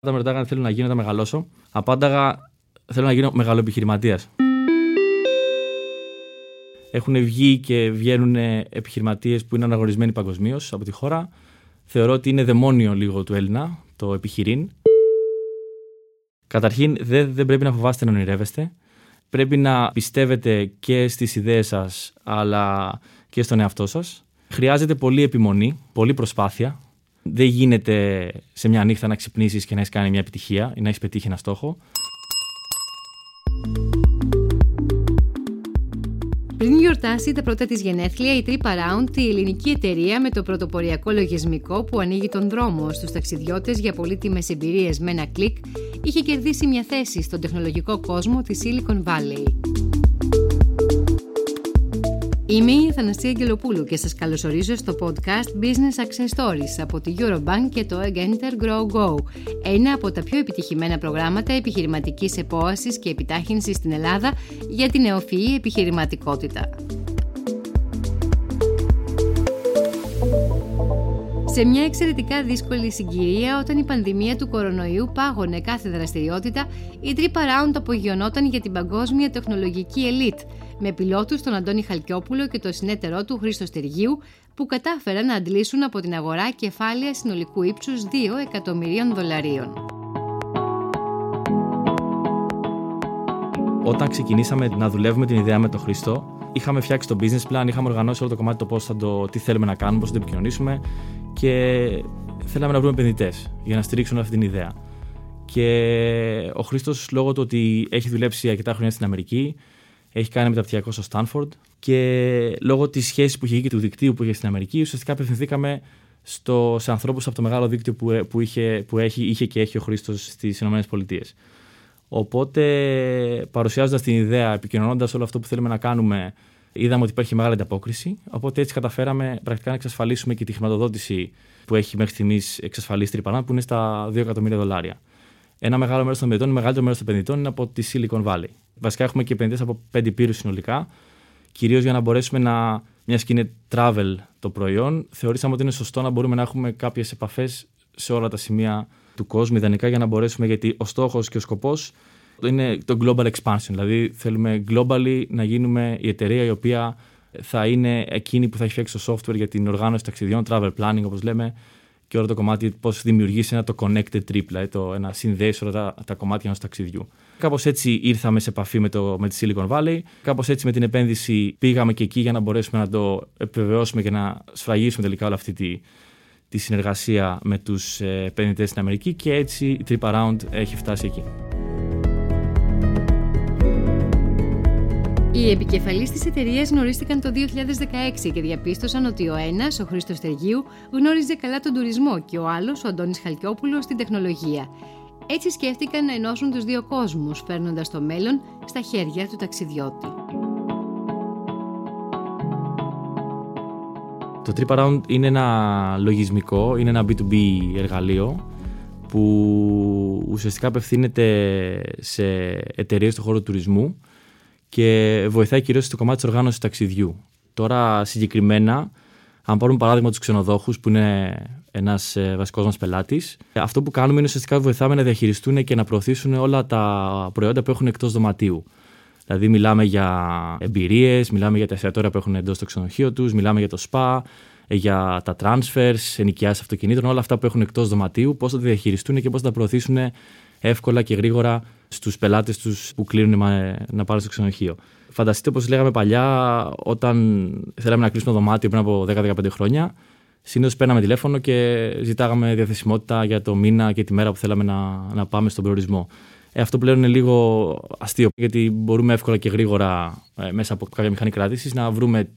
Όταν με ρωτάγανε τι θέλω να γίνω όταν μεγαλώσω, απάνταγα θέλω να γίνω μεγαλοεπιχειρηματίας. Έχουν βγει και βγαίνουν επιχειρηματίες που είναι αναγνωρισμένοι παγκοσμίως από τη χώρα. Θεωρώ ότι είναι δαιμόνιο λίγο του Έλληνα το επιχειρήν. Καταρχήν, δεν, δεν πρέπει να φοβάστε να ονειρεύεστε. Πρέπει να πιστεύετε και στις ιδέες σας, αλλά και στον εαυτό σας. Χρειάζεται πολύ επιμονή, πολύ προσπάθεια. Δεν γίνεται σε μια νύχτα να ξυπνήσεις και να έχεις κάνει μια επιτυχία ή να έχεις πετύχει ένα στόχο. Πριν γιορτάσει τα πρώτα της γενέθλια, η Trip Around, η ελληνική εταιρεία με το πρωτοποριακό λογισμικό που ανοίγει τον δρόμο στους ταξιδιώτες για πολύτιμες εμπειρίες με ένα κλικ, είχε κερδίσει μια θέση στον τεχνολογικό κόσμο της Silicon Valley. Είμαι η Αθανασία Αγγελοπούλου και σας καλωσορίζω στο podcast Business Access Stories από τη Eurobank και το Enter Grow Go, ένα από τα πιο επιτυχημένα προγράμματα επιχειρηματικής επόασης και επιτάχυνσης στην Ελλάδα για την νεοφυή επιχειρηματικότητα. Σε μια εξαιρετικά δύσκολη συγκυρία, όταν η πανδημία του κορονοϊού πάγωνε κάθε δραστηριότητα, η Trip Around απογειωνόταν για την παγκόσμια τεχνολογική ελίτ, με πιλότους τον Αντώνη Χαλκιόπουλο και το συνέτερό του Χρήστο Στεργίου, που κατάφεραν να αντλήσουν από την αγορά κεφάλαια συνολικού ύψους 2 εκατομμυρίων δολαρίων. Όταν ξεκινήσαμε να δουλεύουμε την ιδέα με τον Χρήστο, είχαμε φτιάξει το business plan, είχαμε οργανώσει όλο το κομμάτι το πώς θα το, τι θέλουμε να κάνουμε, πώς θα το επικοινωνήσουμε και θέλαμε να βρούμε επενδυτές για να στηρίξουν αυτή την ιδέα. Και ο Χρήστος, λόγω του ότι έχει δουλέψει αρκετά χρόνια στην Αμερική, έχει κάνει μεταπτυχιακό στο Στάνφορντ και λόγω της σχέσης που είχε και του δικτύου που είχε στην Αμερική, ουσιαστικά απευθυνθήκαμε στο, σε ανθρώπους από το μεγάλο δίκτυο που, που, είχε, που έχει, είχε και έχει ο Χρήστος στις ΗΠΑ. Οπότε, παρουσιάζοντας την ιδέα, επικοινωνώντας όλο αυτό που θέλουμε να κάνουμε, είδαμε ότι υπάρχει μεγάλη ανταπόκριση. Οπότε, έτσι καταφέραμε πρακτικά να εξασφαλίσουμε και τη χρηματοδότηση που έχει μέχρι στιγμής εξασφαλίσει τρυπανά, που είναι στα 2 εκατομμύρια δολάρια. Ένα μεγάλο μέρος των επενδυτών, μεγαλύτερο μέρος των επενδυτών είναι από τη Silicon Valley. Βασικά, έχουμε και επενδυτές από πέντε πύρους συνολικά, κυρίως για να μπορέσουμε να. Μιας και είναι travel το προϊόν, θεωρήσαμε ότι είναι σωστό να μπορούμε να έχουμε κάποιες επαφές σε όλα τα σημεία του κόσμου, ιδανικά για να μπορέσουμε, γιατί ο στόχος και ο σκοπός είναι το global expansion. Δηλαδή, θέλουμε globally να γίνουμε η εταιρεία η οποία θα είναι εκείνη που θα έχει φτιάξει το software για την οργάνωση ταξιδιών, travel planning, όπως λέμε, και όλο το κομμάτι πώς δημιουργήσει ένα το connected trip, δηλαδή το, ένα συνδέσει όλα τα, τα κομμάτια ενός ταξιδιού. Κάπως έτσι ήρθαμε σε επαφή με, το, με τη Silicon Valley. Κάπως έτσι με την επένδυση πήγαμε και εκεί για να μπορέσουμε να το επιβεβαιώσουμε και να σφραγίσουμε τελικά όλη αυτή τη, τη συνεργασία με τους ε, επενδυτές στην Αμερική και έτσι η Trip Around έχει φτάσει εκεί. Οι επικεφαλείς της εταιρείας γνωρίστηκαν το 2016 και διαπίστωσαν ότι ο ένας, ο Χρήστος Τεργίου, γνώριζε καλά τον τουρισμό και ο άλλος, ο Αντώνης Χαλκιόπουλος, την τεχνολογία. Έτσι σκέφτηκαν να ενώσουν τους δύο κόσμους, φέρνοντας το μέλλον στα χέρια του ταξιδιώτη. Το Trip είναι ένα λογισμικό, είναι ένα B2B εργαλείο που ουσιαστικά απευθύνεται σε εταιρείες στον χώρο του τουρισμού και βοηθάει κυρίως στο κομμάτι της οργάνωσης ταξιδιού. Τώρα συγκεκριμένα, αν πάρουμε παράδειγμα τους ξενοδόχους, που είναι ένας ε, βασικός μας πελάτης, αυτό που κάνουμε είναι ουσιαστικά βοηθάμε να διαχειριστούν και να προωθήσουν όλα τα προϊόντα που έχουν εκτός δωματίου. Δηλαδή, μιλάμε για εμπειρίες, μιλάμε για τα εστιατόρια που έχουν εντός στο ξενοδοχείο τους, μιλάμε για το spa, για τα transfers, ενοικιάσει αυτοκινήτων, όλα αυτά που έχουν εκτός δωματίου, πώς θα τα διαχειριστούν και πώς θα τα προωθήσουν εύκολα και γρήγορα στους πελάτες τους που κλείνουν να πάρουν στο ξενοδοχείο. Φανταστείτε όπως λέγαμε παλιά, όταν θέλαμε να κλείσουμε το δωμάτιο πριν από 10-15 χρόνια, συνήθως παίρναμε τηλέφωνο και ζητάγαμε διαθεσιμότητα για το μήνα και τη μέρα που θέλαμε να, να πάμε στον προορισμό. Ε, αυτό πλέον είναι λίγο αστείο, γιατί μπορούμε εύκολα και γρήγορα ε, μέσα από κάποια μηχανή κράτησης να βρούμε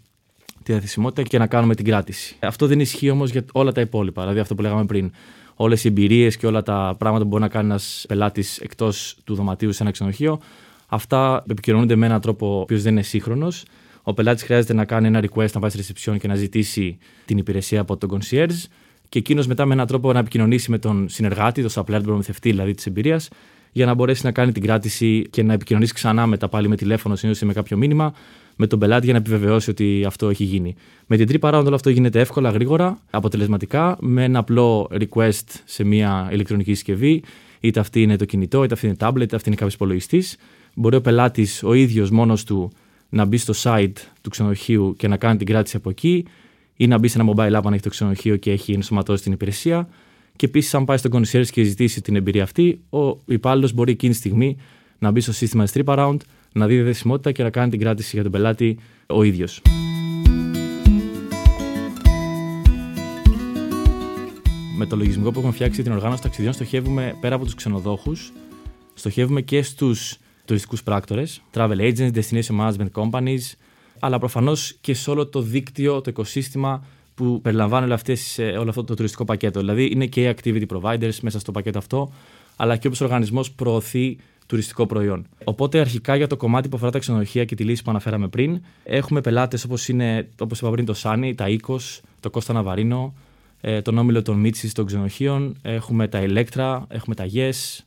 τη διαθεσιμότητα και να κάνουμε την κράτηση. Αυτό δεν ισχύει όμως για όλα τα υπόλοιπα. Δηλαδή αυτό που λέγαμε πριν όλες οι εμπειρίες και όλα τα πράγματα που μπορεί να κάνει ένας πελάτης εκτός του δωματίου σε ένα ξενοδοχείο, αυτά επικοινωνούνται με έναν τρόπο ο οποίος δεν είναι σύγχρονος. Ο πελάτης χρειάζεται να κάνει ένα request, να πάει στη reception και να ζητήσει την υπηρεσία από τον concierge. Και εκείνος μετά με έναν τρόπο να επικοινωνήσει με τον συνεργάτη, τον supplier, τον προμηθευτή δηλαδή της εμπειρίας, για να μπορέσει να κάνει την κράτηση και να επικοινωνήσει ξανά μετά πάλι με τηλέφωνο συνήθως ή με κάποιο μήνυμα, με τον πελάτη για να επιβεβαιώσει ότι αυτό έχει γίνει. Με την Trip Around όλο αυτό γίνεται εύκολα, γρήγορα, αποτελεσματικά, με ένα απλό request σε μια ηλεκτρονική συσκευή, είτε αυτή είναι το κινητό, είτε αυτή είναι tablet, είτε αυτή είναι κάποιος υπολογιστής. Μπορεί ο πελάτης ο ίδιος μόνος του να μπει στο site του ξενοδοχείου και να κάνει την κράτηση από εκεί, ή να μπει σε ένα mobile app αν έχει το ξενοδοχείο και έχει ενσωματώσει την υπηρεσία. Και επίσης, αν πάει στον concierge και ζητήσει την εμπειρία αυτή, ο υπάλληλος μπορεί εκείνη τη στιγμή να μπει στο σύστημα Strip Around, να δει δεσιμότητα και να κάνει την κράτηση για τον πελάτη ο ίδιος. Με το λογισμικό που έχουμε φτιάξει την οργάνωση ταξιδιών, στοχεύουμε πέρα από τους ξενοδόχους, στοχεύουμε και στους τουριστικούς πράκτορες, travel agents, destination management companies, αλλά προφανώς και σε όλο το δίκτυο, το οικοσύστημα που περιλαμβάνει όλο, αυτές, ε, όλο αυτό το τουριστικό πακέτο. Δηλαδή είναι και οι activity providers μέσα στο πακέτο αυτό, αλλά και όποιο οργανισμός προωθεί τουριστικό προϊόν. Οπότε αρχικά για το κομμάτι που αφορά τα ξενοδοχεία και τη λύση που αναφέραμε πριν, έχουμε πελάτες όπως είναι, όπως είπα πριν, το Σάνι, τα Οίκο, το Κώστα Ναβαρίνο, ε, τον όμιλο των Μίτσης των ξενοδοχείων, έχουμε τα Ελέκτρα, έχουμε τα Yes,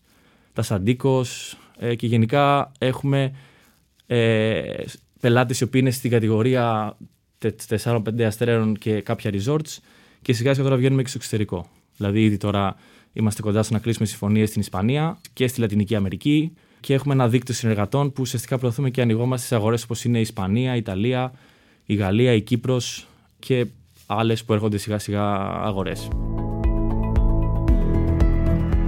τα Σαντίκο ε, και γενικά έχουμε ε, πελάτες οι οποίοι είναι στην κατηγορία 4-5 αστέρων και κάποια resorts και σιγά σιγά τώρα βγαίνουμε και στο εξωτερικό. Δηλαδή, ήδη τώρα είμαστε κοντά στο να κλείσουμε συμφωνίες στην Ισπανία και στη Λατινική Αμερική και έχουμε ένα δίκτυο συνεργατών που ουσιαστικά προωθούμε και ανοιγόμαστε σε αγορές όπως είναι η Ισπανία, η Ιταλία, η Γαλλία, η Κύπρος και άλλες που έρχονται σιγά σιγά αγορές.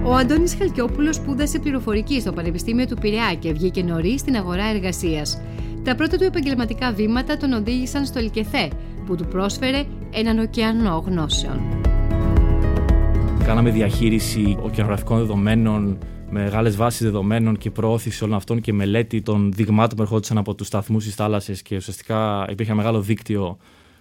Ο Αντώνης Χαλκιόπουλος σπούδασε πληροφορική στο Πανεπιστήμιο του Πειραιά και βγήκε νωρίς στην αγορά εργασίας. Τα πρώτα του επαγγελματικά βήματα τον οδήγησαν στο Ελκεθέ, που του πρόσφερε έναν ωκεανό γνώσεων. Κάναμε διαχείριση ωκεανογραφικών δεδομένων, μεγάλες βάσεις δεδομένων και προώθηση όλων αυτών και μελέτη των δειγμάτων που ερχόντουσαν από τους σταθμούς τη θάλασσα και ουσιαστικά υπήρχε ένα μεγάλο δίκτυο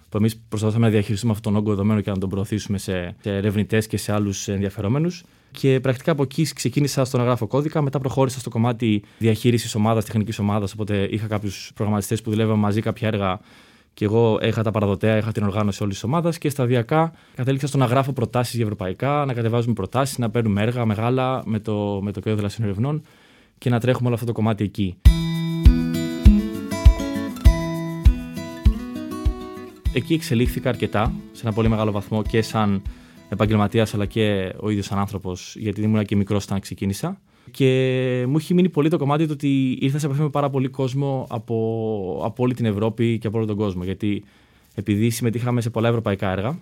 που εμείς προσπαθούσαμε να διαχειριστούμε αυτόν τον όγκο δεδομένων και να τον προωθήσουμε σε, σε ερευνητές και σε άλλους ενδιαφερόμενους. Και πρακτικά από εκεί ξεκίνησα στο να γράφω κώδικα. Μετά προχώρησα στο κομμάτι διαχείρισης ομάδας, τεχνικής ομάδας. Οπότε είχα κάποιους προγραμματιστές που δουλεύαν μαζί κάποια έργα και εγώ είχα τα παραδοτέα, είχα την οργάνωση όλης της ομάδας και σταδιακά κατέληξα στο να γράφω προτάσεις για ευρωπαϊκά, να κατεβάζουμε προτάσεις, να παίρνουμε έργα μεγάλα με το, με το κέντρο δελασίων ερευνών και να τρέχουμε όλο αυτό το κομμάτι εκεί. Εκεί εξελίχθηκα αρκετά, σε ένα πολύ μεγάλο βαθμό και σαν επαγγελματίας αλλά και ο ίδιος σαν άνθρωπος, γιατί ήμουν και μικρός όταν ξεκίνησα. Και μου έχει μείνει πολύ το κομμάτι του ότι ήρθα σε επαφή με πάρα πολύ κόσμο από, από όλη την Ευρώπη και από όλο τον κόσμο. Γιατί επειδή συμμετείχαμε σε πολλά ευρωπαϊκά έργα,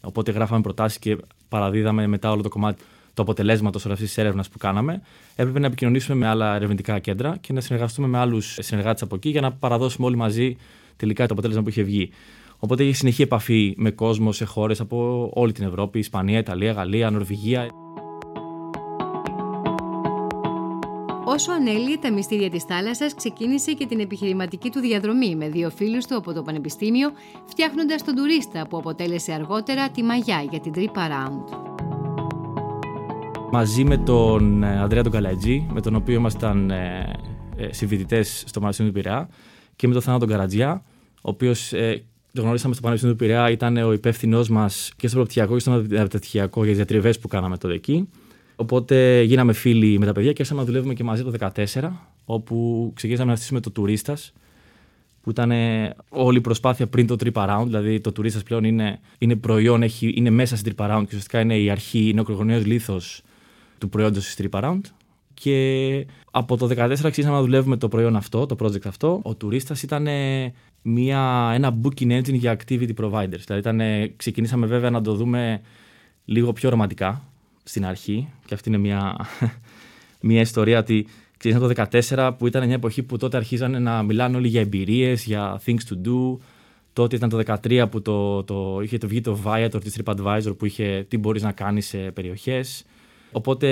οπότε γράφαμε προτάσεις και παραδίδαμε μετά όλο το κομμάτι του αποτελέσματος αυτής της έρευνας που κάναμε, έπρεπε να επικοινωνήσουμε με άλλα ερευνητικά κέντρα και να συνεργαστούμε με άλλους συνεργάτες από εκεί για να παραδώσουμε όλοι μαζί τελικά το αποτέλεσμα που είχε βγει. Οπότε έχει συνεχή επαφή με κόσμο σε χώρες από όλη την Ευρώπη, Ισπανία, Ιταλία, Γαλλία, Νορβηγία. Όσο ανέλυε τα μυστήρια της θάλασσας, ξεκίνησε και την επιχειρηματική του διαδρομή με δύο φίλους του από το Πανεπιστήμιο, φτιάχνοντας τον τουρίστα που αποτέλεσε αργότερα τη μαγιά για την Trip Around. Μαζί με τον ε, Ανδρέα τον Καλατζή, με τον οποίο ήμασταν ε, ε, συμφοιτητές στο Πανεπιστήμιο του Πειραιά, και με τον Θάνο τον Καρατζιά, ο οποίος ε, το γνωρίσαμε στο Πανεπιστήμιο του Πειραιά, ήταν ο υπεύθυνός μας και στο προπτυχιακό και στο μεταπτυχιακό για τις διατριβές που κάναμε τότε εκεί. Οπότε γίναμε φίλοι με τα παιδιά και άρχισαμε να δουλεύουμε και μαζί το 2014, όπου ξεκίνησαμε να στήσουμε το τουρίστας, που ήταν όλη η προσπάθεια πριν το Trip Around. Δηλαδή, το τουρίστας πλέον είναι, είναι προϊόν, έχει, είναι μέσα στην Trip Around και ουσιαστικά είναι η αρχή, είναι ο κρογωνιαίο λίθος του προϊόντος της Trip Around. Και από το 2014 ξεκίνησαμε να δουλεύουμε το προϊόν αυτό, το project αυτό. Ο τουρίστας ήταν μια, ένα booking engine για activity providers. Δηλαδή, ήταν, ξεκινήσαμε βέβαια να το δούμε λίγο πιο ρομαντικά στην αρχή. Και αυτή είναι μια, μια ιστορία ότι ξεκίνησα το 2014 που ήταν μια εποχή που τότε αρχίζανε να μιλάνε όλοι για εμπειρίες, για things to do. Τότε ήταν το 2013 που το, το, είχε το βγει το Viator τη TripAdvisor που είχε τι μπορείς να κάνεις σε περιοχές. Οπότε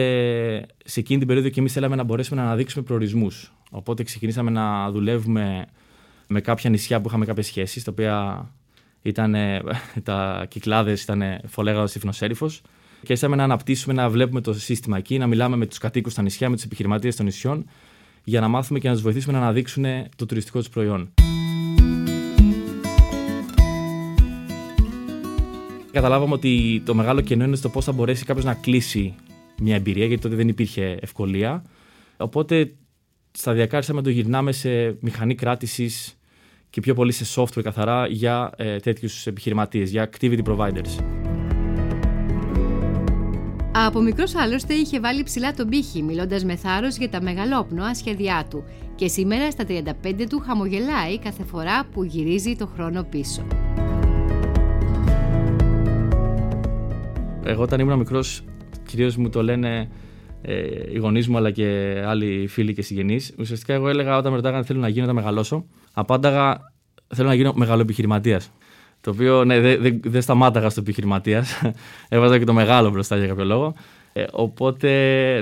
σε εκείνη την περίοδο και εμείς θέλαμε να μπορέσουμε να αναδείξουμε προορισμούς. Οπότε ξεκινήσαμε να δουλεύουμε με κάποια νησιά που είχαμε κάποιες σχέσεις, τα οποία ήταν τα κυκλάδες, ήταν φολέγα Τυφνοσέριφο. Και ήρθαμε να αναπτύσσουμε, να βλέπουμε το σύστημα εκεί, να μιλάμε με τους κατοίκους στα νησιά, με τους επιχειρηματίες των νησιών, για να μάθουμε και να τους βοηθήσουμε να αναδείξουν το τουριστικό τους προϊόν. Καταλάβαμε ότι το μεγάλο κενό είναι στο πώς θα μπορέσει κάποιος να κλείσει μια εμπειρία, γιατί τότε δεν υπήρχε ευκολία. Οπότε σταδιακά άρχισαμε να το γυρνάμε σε μηχανή κράτησης και πιο πολύ σε software καθαρά για ε, τέτοιους επιχειρηματίες, για activity providers. Από μικρός άλλωστε είχε βάλει ψηλά τον πύχη, μιλώντας με θάρρος για τα μεγαλόπνοα σχέδιά του. Και σήμερα στα 35 του χαμογελάει κάθε φορά που γυρίζει το χρόνο πίσω. Εγώ όταν ήμουν μικρός, κυρίως μου το λένε ε, οι γονείς μου αλλά και άλλοι φίλοι και συγγενείς. Ουσιαστικά, εγώ έλεγα όταν με ρωτάγανε θέλω να γίνω όταν μεγαλώσω, απάνταγα θέλω να γίνω μεγαλοεπιχειρηματίας. Το οποίο ναι, δεν δε, δε σταμάταγα στο επιχειρηματίας. Έβαζα και το μεγάλο μπροστά για κάποιο λόγο. Ε, οπότε,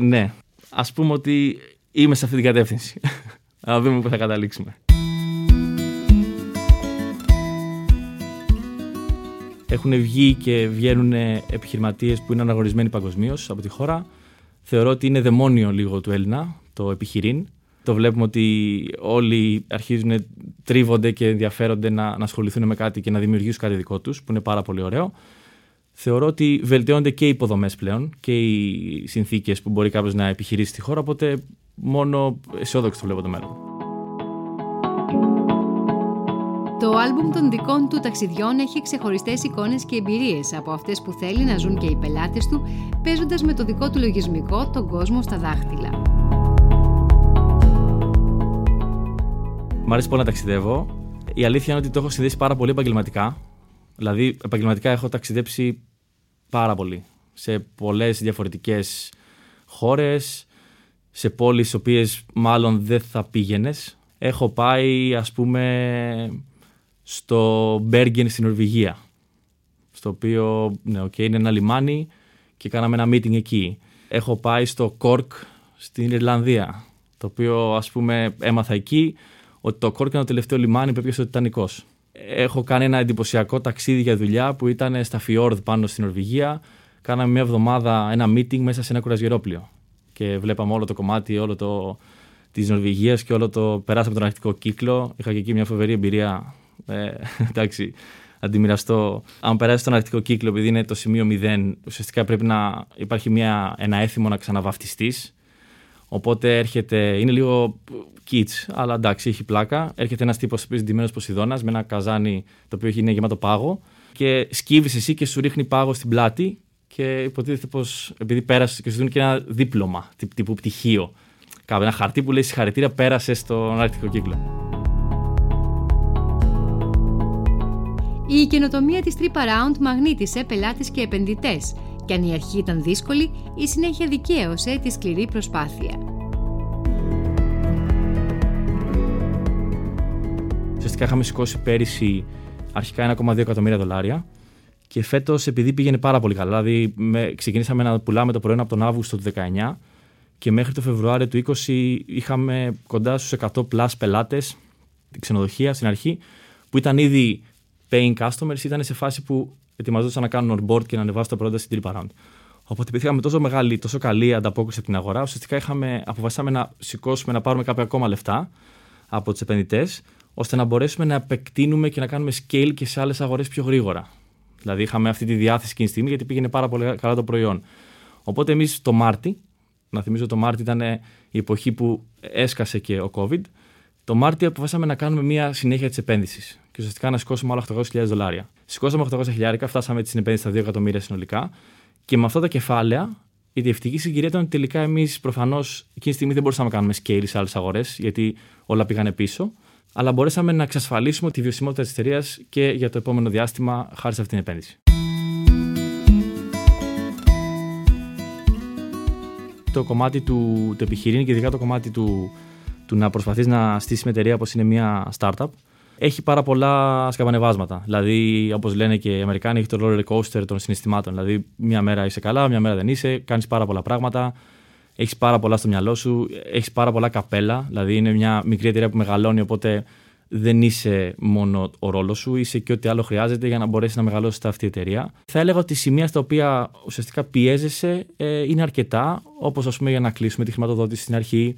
ναι, ας πούμε ότι είμαι σε αυτή την κατεύθυνση. Να δούμε πού θα καταλήξουμε. Έχουν βγει και βγαίνουν επιχειρηματίες που είναι αναγνωρισμένοι παγκοσμίως από τη χώρα. Θεωρώ ότι είναι δαιμόνιο λίγο του Έλληνα το επιχειρήν. Το βλέπουμε ότι όλοι αρχίζουν, τρίβονται και ενδιαφέρονται να, να ασχοληθούν με κάτι και να δημιουργήσουν κάτι δικό τους, που είναι πάρα πολύ ωραίο. Θεωρώ ότι βελτιώνονται και οι υποδομές πλέον και οι συνθήκες που μπορεί κάποιος να επιχειρήσει στη χώρα. Οπότε μόνο αισιόδοξο το βλέπω το μέλλον. Το άλμπουμ των δικών του ταξιδιών έχει ξεχωριστές εικόνες και εμπειρίες από αυτές που θέλει να ζουν και οι πελάτες του, παίζοντας με το δικό του λογισμικό τον κόσμο στα δάχτυλα. Μ' αρέσει πολύ να ταξιδεύω. Η αλήθεια είναι ότι το έχω συνδέσει πάρα πολύ επαγγελματικά. Δηλαδή, επαγγελματικά έχω ταξιδέψει πάρα πολύ. Σε πολλές διαφορετικές χώρες, σε πόλεις στις οποίες μάλλον δεν θα πήγαινες. Έχω πάει, ας πούμε, στο Μπέργκεν στην Νορβηγία. Στο οποίο, ναι, okay, είναι ένα λιμάνι και κάναμε ένα meeting εκεί. Έχω πάει στο Κόρκ στην Ιρλανδία. Το οποίο, ας πούμε, έμαθα εκεί ότι το Κόρκ είναι το τελευταίο λιμάνι που έπιασε ο Τιτανικός. Έχω κάνει ένα εντυπωσιακό ταξίδι για δουλειά που ήταν στα Φιόρδ πάνω στην Νορβηγία. Κάναμε μια εβδομάδα ένα meeting μέσα σε ένα κουραζιερόπλιο. Και βλέπαμε όλο το κομμάτι, όλο το, της Νορβηγίας και όλο το. Περάσαμε τον αρχικό κύκλο. Είχα και εκεί μια φοβερή εμπειρία ε, εντάξει, αντιμοιραστώ. Αν περάσει τον αρκτικό κύκλο, επειδή είναι το σημείο 0, ουσιαστικά πρέπει να υπάρχει μια, ένα έθιμο να ξαναβαφτιστείς. Οπότε έρχεται, είναι λίγο kits, αλλά εντάξει, έχει πλάκα. Έρχεται ένας τύπος ντυμένος Ποσειδώνα με ένα καζάνι το οποίο είναι γεμάτο πάγο και σκύβεις εσύ και σου ρίχνει πάγο στην πλάτη. Και υποτίθεται πως επειδή πέρασες και σου δίνουν και ένα δίπλωμα τύπου πτυχίο. Κάπου ένα χαρτί που λέει συγχαρητήρια, πέρασες στον αρκτικό κύκλο. Η καινοτομία της Trip Around μαγνήτησε πελάτες και επενδυτές και αν η αρχή ήταν δύσκολη, η συνέχεια δικαίωσε τη σκληρή προσπάθεια. Ουσιαστικά είχαμε σηκώσει πέρυσι αρχικά 1,2 εκατομμύρια δολάρια και φέτος επειδή πήγαινε πάρα πολύ καλά, δηλαδή με, ξεκινήσαμε να πουλάμε το προϊόν από τον Αύγουστο του 19 και μέχρι το Φεβρουάριο του 20 είχαμε κοντά στους 100 plus πελάτες ξενοδοχεία στην αρχή που ήταν ήδη paying customers ήταν σε φάση που ετοιμαζόταν να κάνουν onboard και να ανεβάσουν τα προϊόντα στην trip around. Οπότε επειδή είχαμε τόσο μεγάλη, τόσο καλή ανταπόκριση από την αγορά, ουσιαστικά είχαμε, αποφασίσαμε να σηκώσουμε να πάρουμε κάποια ακόμα λεφτά από τους επενδυτές, ώστε να μπορέσουμε να επεκτείνουμε και να κάνουμε scale και σε άλλες αγορές πιο γρήγορα. Δηλαδή είχαμε αυτή τη διάθεση εκείνη τη στιγμή γιατί πήγαινε πάρα πολύ καλά το προϊόν. Οπότε εμείς το Μάρτι, να θυμίζω το Μάρτι ήταν η εποχή που έσκασε και ο COVID, το Μάρτιο αποφάσισαμε να κάνουμε μια συνέχεια της επένδυσης και ουσιαστικά να σηκώσουμε άλλα 800.000 δολάρια. Σηκώσαμε 800 χιλιάρικα, φτάσαμε την επένδυση στα 2 εκατομμύρια συνολικά και με αυτά τα κεφάλαια η διευθυντική συγκυρία ήταν ότι τελικά εμείς προφανώς εκείνη τη στιγμή δεν μπορούσαμε να κάνουμε scale σε άλλες αγορές γιατί όλα πήγανε πίσω. Αλλά μπορέσαμε να εξασφαλίσουμε τη βιωσιμότητα της εταιρείας και για το επόμενο διάστημα χάρη σε αυτή την επένδυση. Το κομμάτι του, του επιχειρήν και ειδικά το κομμάτι του, του να προσπαθείς να στήσεις μια εταιρεία όπως είναι μια startup έχει πάρα πολλά σκαμπανεβάσματα. Δηλαδή, όπως λένε και οι Αμερικάνοι, έχεις το roller coaster των συναισθημάτων. Δηλαδή, μια μέρα είσαι καλά, μια μέρα δεν είσαι, κάνεις πάρα πολλά πράγματα, έχεις πάρα πολλά στο μυαλό σου, έχεις πάρα πολλά καπέλα. Δηλαδή, είναι μια μικρή εταιρεία που μεγαλώνει, οπότε δεν είσαι μόνο ο ρόλος σου, είσαι και ό,τι άλλο χρειάζεται για να μπορέσεις να μεγαλώσεις αυτή η εταιρεία. Θα έλεγα ότι σημεία στα οποία ουσιαστικά πιέζεσαι ε, είναι αρκετά, όπως ας πούμε για να κλείσουμε τη χρηματοδότηση στην αρχή.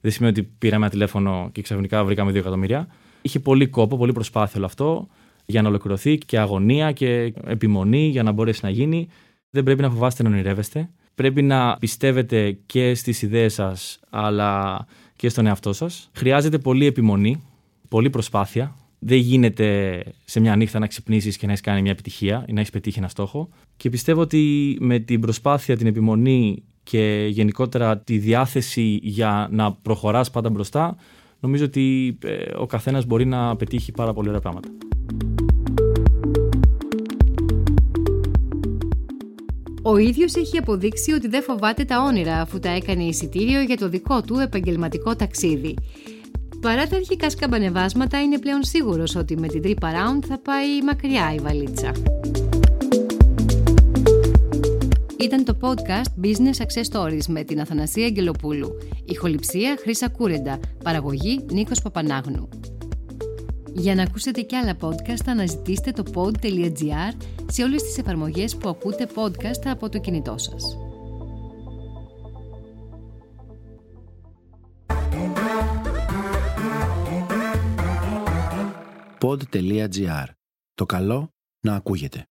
Δεν σημαίνει ότι πήραμε ένα τηλέφωνο και ξαφνικά βρήκαμε 2 εκατομμύρια. Είχε πολύ κόπο, πολύ προσπάθεια όλο αυτό για να ολοκληρωθεί και αγωνία και επιμονή για να μπορέσει να γίνει. Δεν πρέπει να φοβάστε να ονειρεύεστε. Πρέπει να πιστεύετε και στις ιδέες σας αλλά και στον εαυτό σας. Χρειάζεται πολύ επιμονή, πολύ προσπάθεια δεν γίνεται σε μια νύχτα να ξυπνήσεις και να έχεις κάνει μια επιτυχία ή να έχεις πετύχει ένα στόχο. Και πιστεύω ότι με την προσπάθεια, την επιμονή και γενικότερα τη διάθεση για να προχωράς πάντα μπροστά, νομίζω ότι ε, ο καθένας μπορεί να πετύχει πάρα πολύ ωραία πράγματα. Ο ίδιος έχει αποδείξει ότι δεν φοβάται τα όνειρα αφού τα έκανε εισιτήριο για το δικό του επαγγελματικό ταξίδι. Παρά τα αρχικά σκαμπανεβάσματα είναι πλέον σίγουρος ότι με την τρύπα round θα πάει μακριά η βαλίτσα. Ήταν το podcast Business Success Stories με την Αθανασία Αγγελοπούλου. Ηχοληψία Χρύσα Κούρεντα. Παραγωγή Νίκος Παπανάγνου. Για να ακούσετε και άλλα podcast αναζητήστε το pod.gr σε όλες τις εφαρμογές που ακούτε podcast από το κινητό σας. pod.gr. Το καλό να ακούγεται.